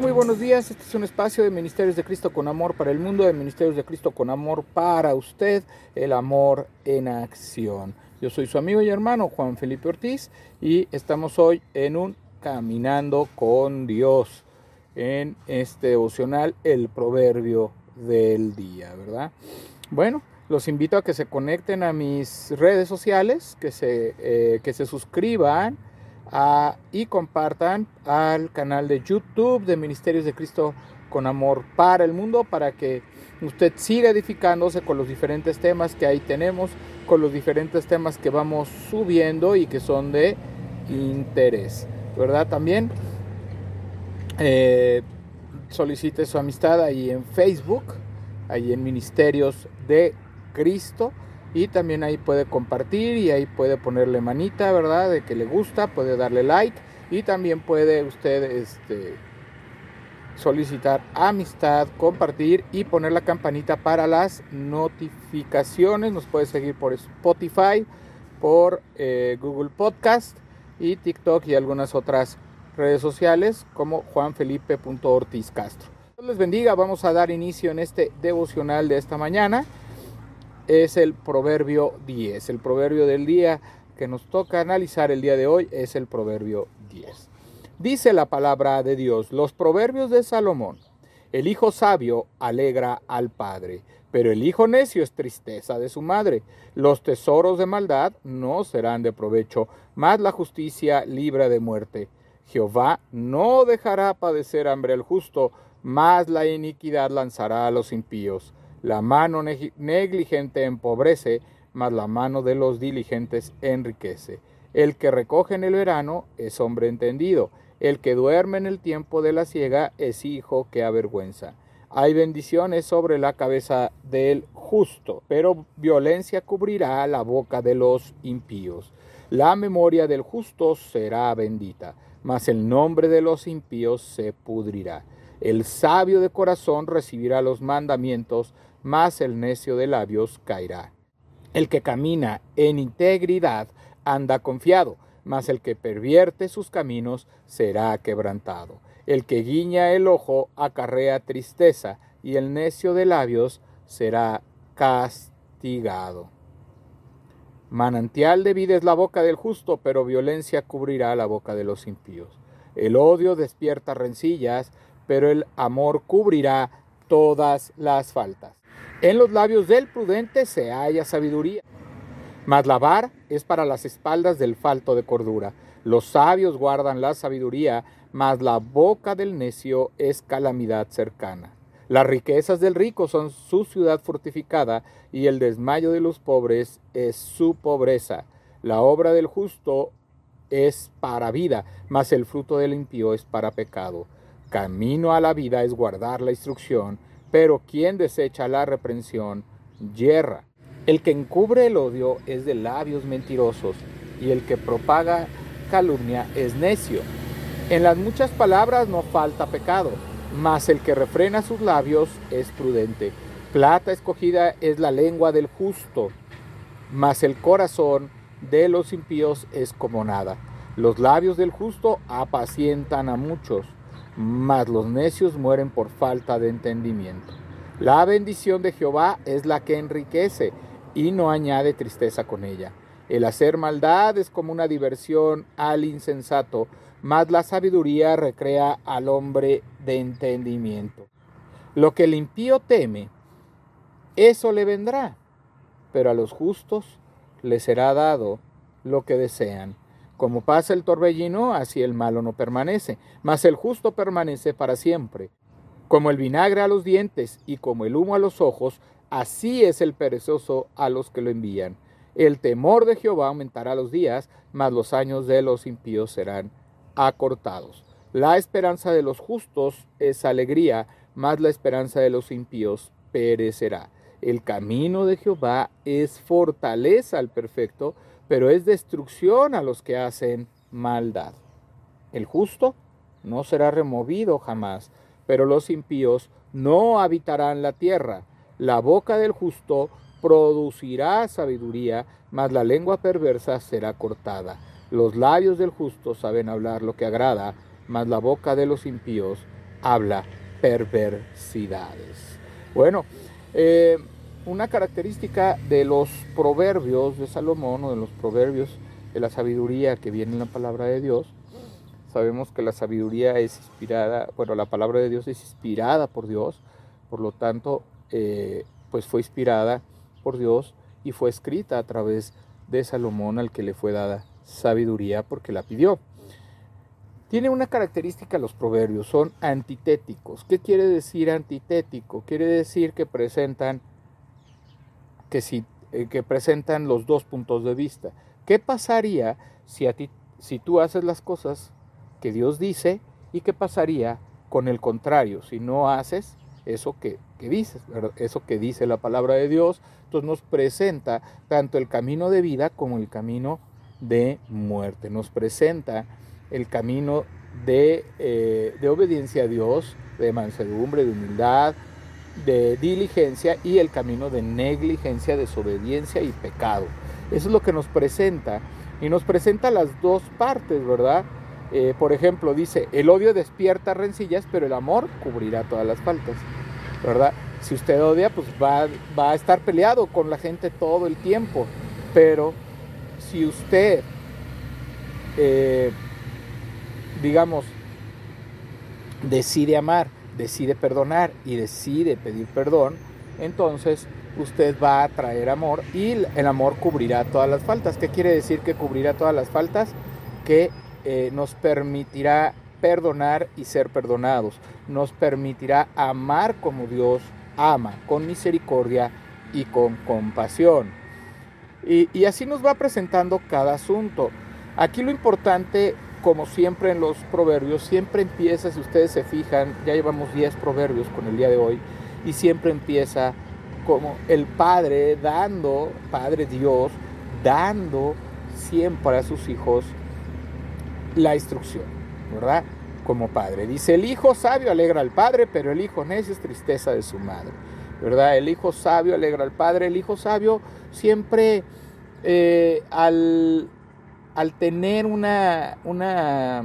Muy buenos días. Este es un espacio de Ministerios de Cristo con Amor para el mundo, de Ministerios de Cristo con Amor para usted, el amor en acción. Yo soy su amigo y hermano Juan Felipe Ortiz y estamos hoy en un Caminando con Dios, en este devocional, el proverbio del día, ¿verdad? Bueno, los invito a que se conecten a mis redes sociales, que se, eh, que se suscriban y compartan al canal de YouTube de Ministerios de Cristo con Amor para el Mundo para que usted siga edificándose con los diferentes temas que ahí tenemos, con los diferentes temas que vamos subiendo y que son de interés, ¿verdad? También eh, solicite su amistad ahí en Facebook, ahí en Ministerios de Cristo y también ahí puede compartir y ahí puede ponerle manita, ¿verdad? De que le gusta, puede darle like y también puede usted este, solicitar amistad, compartir y poner la campanita para las notificaciones. Nos puede seguir por Spotify, por eh, Google Podcast y TikTok y algunas otras redes sociales como juanfelipe.ortiz Castro. Dios les bendiga, vamos a dar inicio en este devocional de esta mañana es el proverbio 10. El proverbio del día que nos toca analizar el día de hoy es el proverbio 10. Dice la palabra de Dios, los proverbios de Salomón. El hijo sabio alegra al padre, pero el hijo necio es tristeza de su madre. Los tesoros de maldad no serán de provecho, mas la justicia libra de muerte. Jehová no dejará padecer hambre al justo, mas la iniquidad lanzará a los impíos. La mano negligente empobrece, mas la mano de los diligentes enriquece. El que recoge en el verano es hombre entendido. El que duerme en el tiempo de la siega es hijo que avergüenza. Hay bendiciones sobre la cabeza del justo, pero violencia cubrirá la boca de los impíos. La memoria del justo será bendita, mas el nombre de los impíos se pudrirá. El sabio de corazón recibirá los mandamientos, mas el necio de labios caerá. El que camina en integridad anda confiado, mas el que pervierte sus caminos será quebrantado. El que guiña el ojo acarrea tristeza, y el necio de labios será castigado. Manantial de vida es la boca del justo, pero violencia cubrirá la boca de los impíos. El odio despierta rencillas, pero el amor cubrirá todas las faltas. En los labios del prudente se halla sabiduría, mas la vara es para las espaldas del falto de cordura. Los sabios guardan la sabiduría, mas la boca del necio es calamidad cercana. Las riquezas del rico son su ciudad fortificada, y el desmayo de los pobres es su pobreza. La obra del justo es para vida, mas el fruto del impío es para pecado. Camino a la vida es guardar la instrucción, pero quien desecha la reprensión, yerra. El que encubre el odio es de labios mentirosos, y el que propaga calumnia es necio. En las muchas palabras no falta pecado, mas el que refrena sus labios es prudente. Plata escogida es la lengua del justo, mas el corazón de los impíos es como nada. Los labios del justo apacientan a muchos mas los necios mueren por falta de entendimiento. La bendición de Jehová es la que enriquece y no añade tristeza con ella. El hacer maldad es como una diversión al insensato, mas la sabiduría recrea al hombre de entendimiento. Lo que el impío teme, eso le vendrá, pero a los justos les será dado lo que desean. Como pasa el torbellino, así el malo no permanece, mas el justo permanece para siempre. Como el vinagre a los dientes y como el humo a los ojos, así es el perezoso a los que lo envían. El temor de Jehová aumentará los días, mas los años de los impíos serán acortados. La esperanza de los justos es alegría, mas la esperanza de los impíos perecerá. El camino de Jehová es fortaleza al perfecto, pero es destrucción a los que hacen maldad. El justo no será removido jamás, pero los impíos no habitarán la tierra. La boca del justo producirá sabiduría, mas la lengua perversa será cortada. Los labios del justo saben hablar lo que agrada, mas la boca de los impíos habla perversidades. Bueno, eh, una característica de los proverbios de Salomón o de los proverbios de la sabiduría que viene en la palabra de Dios, sabemos que la sabiduría es inspirada, bueno, la palabra de Dios es inspirada por Dios, por lo tanto, eh, pues fue inspirada por Dios y fue escrita a través de Salomón al que le fue dada sabiduría porque la pidió. Tiene una característica los proverbios, son antitéticos. ¿Qué quiere decir antitético? Quiere decir que presentan que, si, eh, que presentan los dos puntos de vista. ¿Qué pasaría si, a ti, si tú haces las cosas que Dios dice y qué pasaría con el contrario si no haces eso que, dices, eso que dice la palabra de Dios? Entonces nos presenta tanto el camino de vida como el camino de muerte. Nos presenta el camino de, eh, de obediencia a Dios, de mansedumbre, de humildad, de diligencia y el camino de negligencia, desobediencia y pecado. Eso es lo que nos presenta y nos presenta las dos partes, ¿verdad? Eh, por ejemplo, dice, el odio despierta rencillas, pero el amor cubrirá todas las faltas, ¿verdad? Si usted odia, pues va, va a estar peleado con la gente todo el tiempo, pero si usted eh, digamos, decide amar, decide perdonar y decide pedir perdón, entonces usted va a traer amor y el amor cubrirá todas las faltas. ¿Qué quiere decir que cubrirá todas las faltas? Que eh, nos permitirá perdonar y ser perdonados. Nos permitirá amar como Dios ama, con misericordia y con compasión. Y, y así nos va presentando cada asunto. Aquí lo importante como siempre en los proverbios, siempre empieza, si ustedes se fijan, ya llevamos 10 proverbios con el día de hoy, y siempre empieza como el Padre dando, Padre Dios, dando siempre a sus hijos la instrucción, ¿verdad? Como Padre. Dice, el Hijo sabio alegra al Padre, pero el Hijo necio es tristeza de su madre, ¿verdad? El Hijo sabio alegra al Padre, el Hijo sabio siempre eh, al al tener una, una,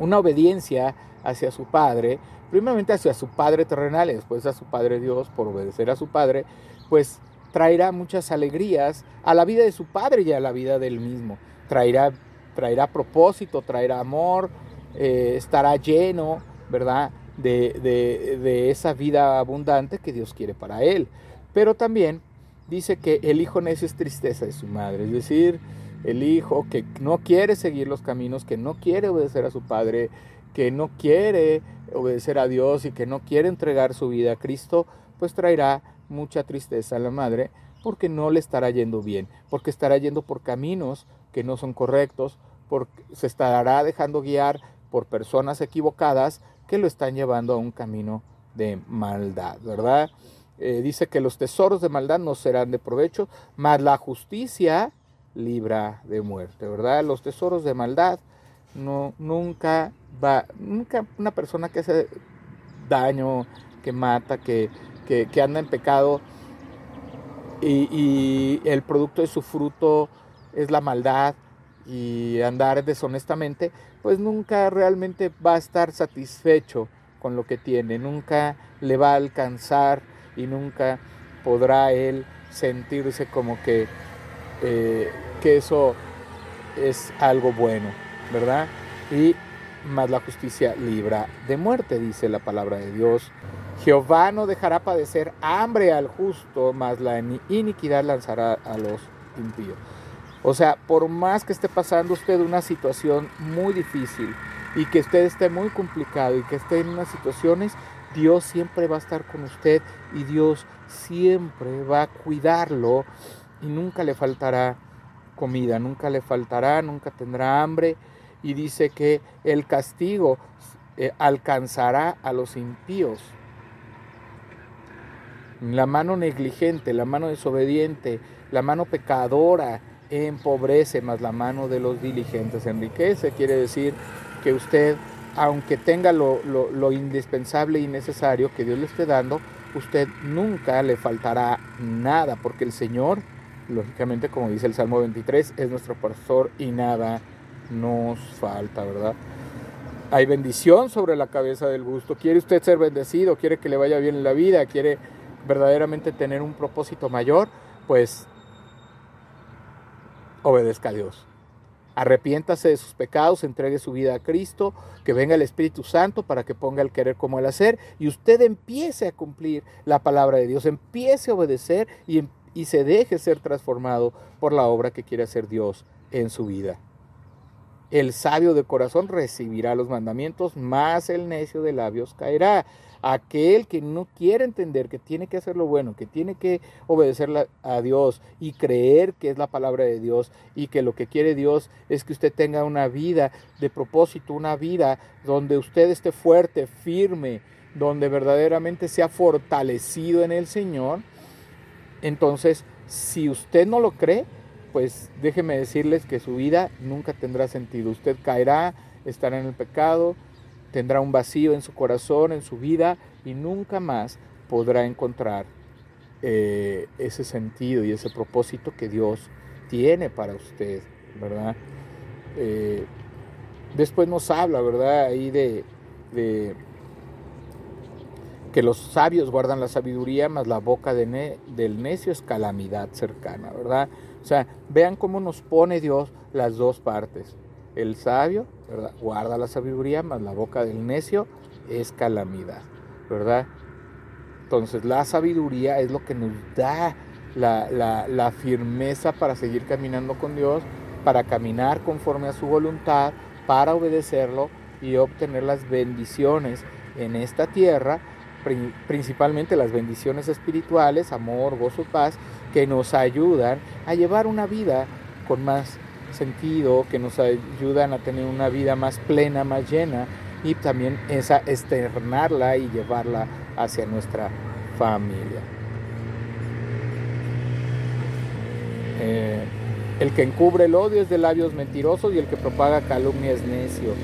una obediencia hacia su Padre, primeramente hacia su Padre terrenal y después a su Padre Dios por obedecer a su Padre, pues traerá muchas alegrías a la vida de su Padre y a la vida del mismo. Traerá, traerá propósito, traerá amor, eh, estará lleno, ¿verdad? De, de, de esa vida abundante que Dios quiere para él. Pero también dice que el hijo necio es tristeza de su madre, es decir, el hijo que no quiere seguir los caminos, que no quiere obedecer a su padre, que no quiere obedecer a Dios y que no quiere entregar su vida a Cristo, pues traerá mucha tristeza a la madre porque no le estará yendo bien, porque estará yendo por caminos que no son correctos, porque se estará dejando guiar por personas equivocadas que lo están llevando a un camino de maldad, ¿verdad? Eh, dice que los tesoros de maldad no serán de provecho, mas la justicia libra de muerte, ¿verdad? Los tesoros de maldad no, nunca va, nunca una persona que hace daño, que mata, que, que, anda en pecado y, y el producto de su fruto es la maldad y andar deshonestamente, pues nunca realmente va a estar satisfecho con lo que tiene, nunca le va a alcanzar y nunca podrá él sentirse como que, eh, que eso es algo bueno, ¿verdad? Y más la justicia libra de muerte, dice la palabra de Dios. Jehová no dejará padecer hambre al justo, más la iniquidad lanzará a los impíos. O sea, por más que esté pasando usted una situación muy difícil y que usted esté muy complicado y que esté en unas situaciones Dios siempre va a estar con usted y Dios siempre va a cuidarlo y nunca le faltará comida, nunca le faltará, nunca tendrá hambre. Y dice que el castigo eh, alcanzará a los impíos. La mano negligente, la mano desobediente, la mano pecadora empobrece, más la mano de los diligentes enriquece. Quiere decir que usted aunque tenga lo, indispensable y necesario que Dios le esté dando, usted nunca le faltará nada, porque el Señor, lógicamente, como dice el Salmo 23, es nuestro pastor y nada nos falta, ¿verdad? hay bendición sobre la cabeza del gusto. ¿Quiere usted ser bendecido? ¿Quiere que le vaya bien en la vida? ¿Quiere verdaderamente tener un propósito mayor? Pues obedezca a Dios. Arrepiéntase de sus pecados, entregue su vida a Cristo, que venga el Espíritu Santo para que ponga el querer como el hacer y usted empiece a cumplir la palabra de Dios, empiece a obedecer y, y se deje ser transformado por la obra que quiere hacer Dios en su vida. El sabio de corazón recibirá los mandamientos, más el necio de labios caerá. Aquel que no quiere entender que tiene que hacer lo bueno, que tiene que obedecer a Dios y creer que es la palabra de Dios y que lo que quiere Dios es que usted tenga una vida de propósito, una vida donde usted esté fuerte, firme, donde verdaderamente sea fortalecido en el Señor. Entonces, si usted no lo cree, pues déjeme decirles que su vida nunca tendrá sentido. Usted caerá, estará en el pecado, tendrá un vacío en su corazón, en su vida y nunca más podrá encontrar eh, ese sentido y ese propósito que Dios tiene para usted, ¿verdad? Eh, después nos habla, ¿verdad? Ahí de, que los sabios guardan la sabiduría, más la boca de del necio es calamidad cercana, ¿verdad? O sea, vean cómo nos pone Dios las dos partes. El sabio. Guarda la sabiduría, más la boca del necio es calamidad, ¿verdad? Entonces la sabiduría es lo que nos da la, la firmeza para seguir caminando con Dios, para caminar conforme a su voluntad, para obedecerlo y obtener las bendiciones en esta tierra, principalmente las bendiciones espirituales, amor, gozo, paz, que nos ayudan a llevar una vida con más sentido, que nos ayudan a tener una vida más plena, más llena y también esa externarla y llevarla hacia nuestra familia. Eh, el que encubre el odio es de labios mentirosos y el que propaga calumnia es necio.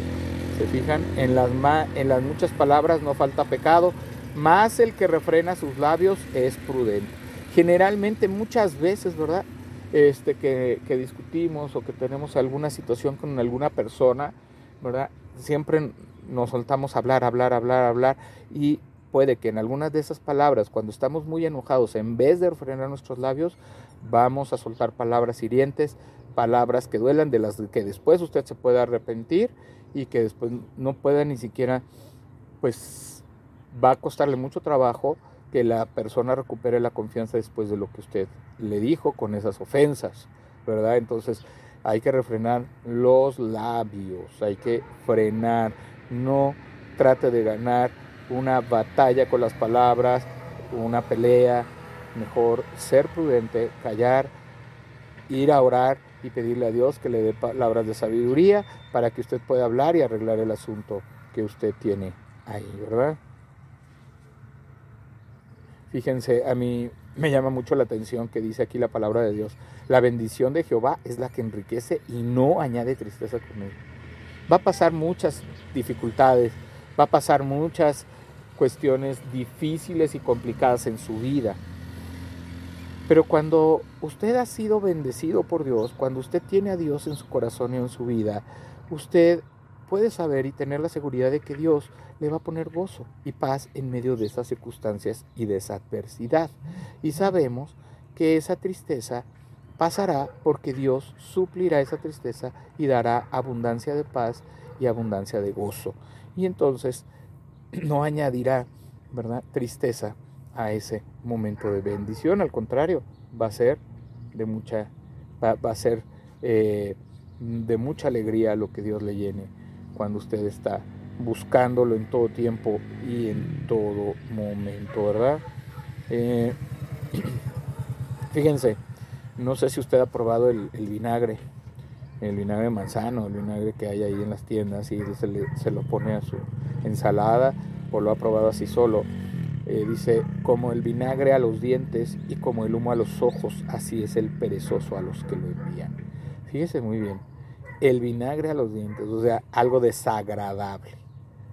¿Se fijan? En las, en las muchas palabras no falta pecado, más el que refrena sus labios es prudente generalmente muchas veces, ¿verdad? Este, que, discutimos o que tenemos alguna situación con alguna persona, ¿verdad? Siempre nos soltamos a hablar, hablar, hablar, hablar y puede que en algunas de esas palabras, cuando estamos muy enojados, en vez de refrenar nuestros labios, vamos a soltar palabras hirientes, palabras que duelan, de las que después usted se puede arrepentir y que después no pueda ni siquiera, pues va a costarle mucho trabajo que la persona recupere la confianza después de lo que usted le dijo con esas ofensas, ¿verdad? Entonces hay que refrenar los labios, hay que frenar, no trate de ganar una batalla con las palabras, una pelea, mejor ser prudente, callar, ir a orar y pedirle a Dios que le dé palabras de sabiduría para que usted pueda hablar y arreglar el asunto que usted tiene ahí, ¿verdad? Fíjense, a mí me llama mucho la atención que dice aquí la palabra de Dios. La bendición de Jehová es la que enriquece y no añade tristeza con él. Va a pasar muchas dificultades, va a pasar muchas cuestiones difíciles y complicadas en su vida. Pero cuando usted ha sido bendecido por Dios, cuando usted tiene a Dios en su corazón y en su vida, usted puede saber y tener la seguridad de que Dios le va a poner gozo y paz en medio de esas circunstancias y de esa adversidad. Y sabemos que esa tristeza pasará porque Dios suplirá esa tristeza y dará abundancia de paz y abundancia de gozo. Y entonces no añadirá, ¿verdad?, tristeza a ese momento de bendición. Al contrario, va a ser de mucha, va, a ser eh, de mucha alegría lo que Dios le llene cuando usted está buscándolo en todo tiempo y en todo momento, ¿verdad? Eh, fíjense, no sé si usted ha probado el, vinagre, el vinagre manzano, el vinagre que hay ahí en las tiendas y se, lo pone a su ensalada o lo ha probado así solo. Eh, dice, como el vinagre a los dientes y como el humo a los ojos, así es el perezoso a los que lo envían. Fíjese muy bien, el vinagre a los dientes, o sea, algo desagradable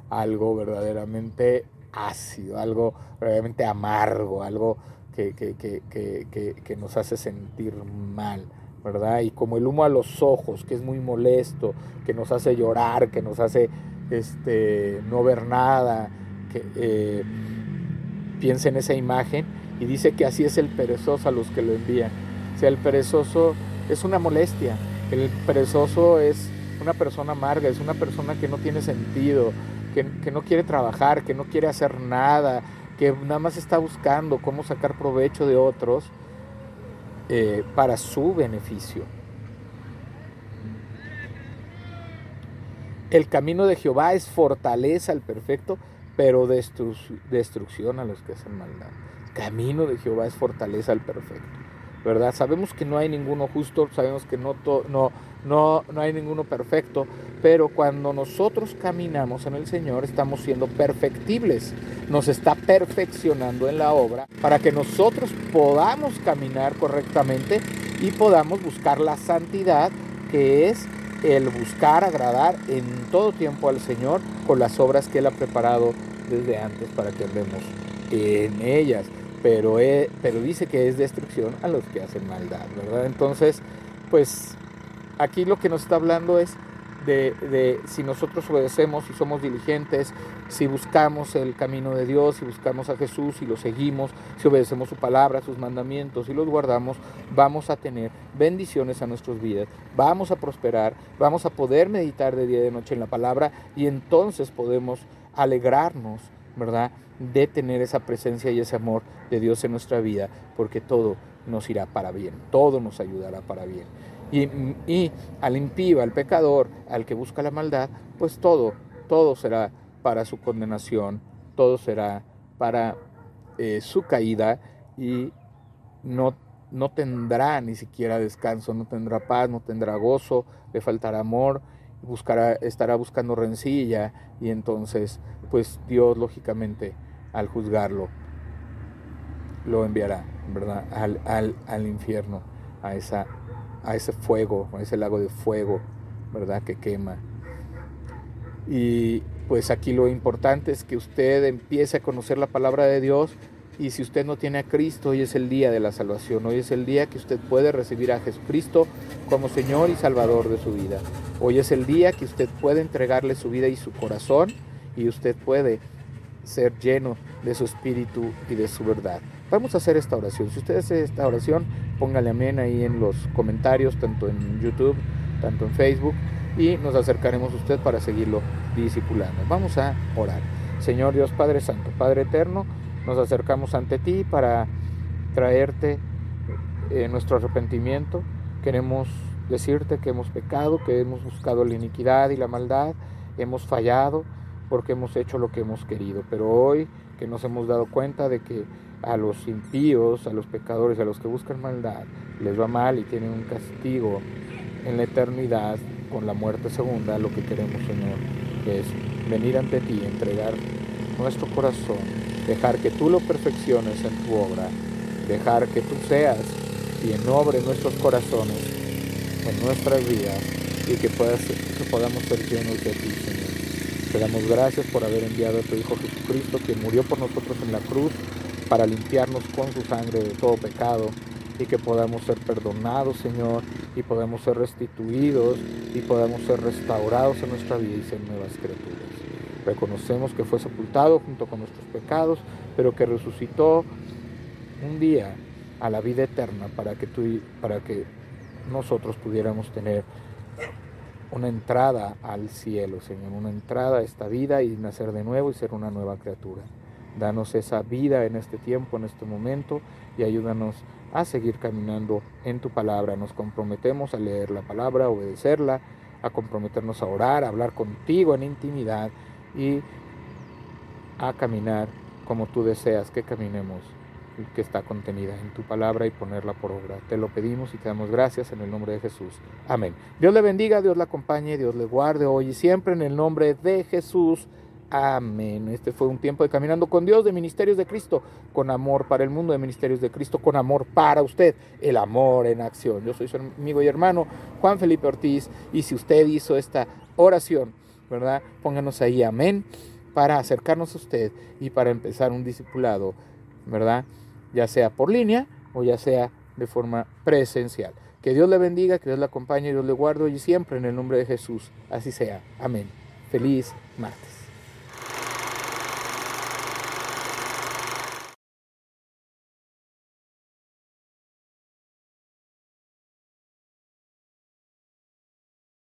algo verdaderamente ácido, algo verdaderamente amargo, algo que, que, nos hace sentir mal, ¿verdad? Y como el humo a los ojos, que es muy molesto, que nos hace llorar, que nos hace este, no ver nada, que eh, piense en esa imagen y dice que así es el perezoso a los que lo envían. O sea, el perezoso es una molestia, el perezoso es una persona amarga, es una persona que no tiene sentido, que, no quiere trabajar, que no quiere hacer nada, que nada más está buscando cómo sacar provecho de otros eh, para su beneficio. El camino de Jehová es fortaleza al perfecto, pero destrucción a los que hacen maldad. camino de Jehová es fortaleza al perfecto. ¿Verdad? Sabemos que no hay ninguno justo, sabemos que no, no, no, no hay ninguno perfecto, pero cuando nosotros caminamos en el Señor estamos siendo perfectibles, nos está perfeccionando en la obra para que nosotros podamos caminar correctamente y podamos buscar la santidad que es el buscar agradar en todo tiempo al Señor con las obras que Él ha preparado desde antes para que andemos en ellas. Pero, pero dice que es destrucción a los que hacen maldad, ¿verdad? Entonces, pues aquí lo que nos está hablando es de, si nosotros obedecemos, si somos diligentes, si buscamos el camino de Dios, si buscamos a Jesús, y lo seguimos, si obedecemos su palabra, sus mandamientos y los guardamos, vamos a tener bendiciones a nuestras vidas, vamos a prosperar, vamos a poder meditar de día y de noche en la palabra y entonces podemos alegrarnos, ¿verdad? De tener esa presencia y ese amor de Dios en nuestra vida, porque todo nos irá para bien, todo nos ayudará para bien. Y, al impío, al pecador, al que busca la maldad, pues todo, todo será para su condenación, todo será para eh, su caída y no, no tendrá ni siquiera descanso, no tendrá paz, no tendrá gozo, le faltará amor, buscará, estará buscando rencilla y entonces pues Dios lógicamente al juzgarlo lo enviará, ¿verdad? Al, al, al infierno, a esa a ese fuego, a ese lago de fuego, ¿verdad? Que quema. Y pues aquí lo importante es que usted empiece a conocer la palabra de Dios y si usted no tiene a Cristo, hoy es el día de la salvación, hoy es el día que usted puede recibir a Jesucristo como Señor y Salvador de su vida. Hoy es el día que usted puede entregarle su vida y su corazón y usted puede ser lleno de su espíritu y de su verdad. Vamos a hacer esta oración. Si usted hace esta oración, póngale amén ahí en los comentarios, tanto en YouTube, tanto en Facebook, y nos acercaremos a usted para seguirlo discipulando. Vamos a orar. Señor Dios Padre Santo, Padre Eterno, nos acercamos ante ti para traerte eh, nuestro arrepentimiento. Queremos decirte que hemos pecado, que hemos buscado la iniquidad y la maldad, hemos fallado porque hemos hecho lo que hemos querido. Pero hoy que nos hemos dado cuenta de que a los impíos, a los pecadores, a los que buscan maldad, les va mal y tienen un castigo en la eternidad con la muerte segunda, lo que queremos, Señor, es venir ante ti, entregar nuestro corazón, dejar que tú lo perfecciones en tu obra, dejar que tú seas quien obre nuestros corazones, en nuestras vidas, y que, puedas, que podamos ser llenos de ti, Señor. Te damos gracias por haber enviado a tu Hijo Jesucristo, quien murió por nosotros en la cruz para limpiarnos con su sangre de todo pecado y que podamos ser perdonados, Señor, y podamos ser restituidos y podamos ser restaurados en nuestra vida y ser nuevas criaturas. Reconocemos que fue sepultado junto con nuestros pecados, pero que resucitó un día a la vida eterna para que, tú, para que nosotros pudiéramos tener una entrada al cielo, Señor, una entrada a esta vida y nacer de nuevo y ser una nueva criatura. Danos esa vida en este tiempo, en este momento, y ayúdanos a seguir caminando en tu palabra. Nos comprometemos a leer la palabra, a obedecerla, a comprometernos a orar, a hablar contigo en intimidad y a caminar como tú deseas que caminemos, que está contenida en tu palabra y ponerla por obra. Te lo pedimos y te damos gracias en el nombre de Jesús. Amén. Dios le bendiga, Dios le acompañe, Dios le guarde hoy y siempre en el nombre de Jesús. Amén. Este fue un tiempo de caminando con Dios, de Ministerios de Cristo, con amor para el mundo, de Ministerios de Cristo, con amor para usted, el amor en acción. Yo soy su amigo y hermano Juan Felipe Ortiz y si usted hizo esta oración, ¿verdad? Pónganos ahí amén para acercarnos a usted y para empezar un discipulado, ¿verdad? Ya sea por línea o ya sea de forma presencial. Que Dios le bendiga, que Dios le acompañe, Dios le guarde y siempre en el nombre de Jesús. Así sea. Amén Feliz martes.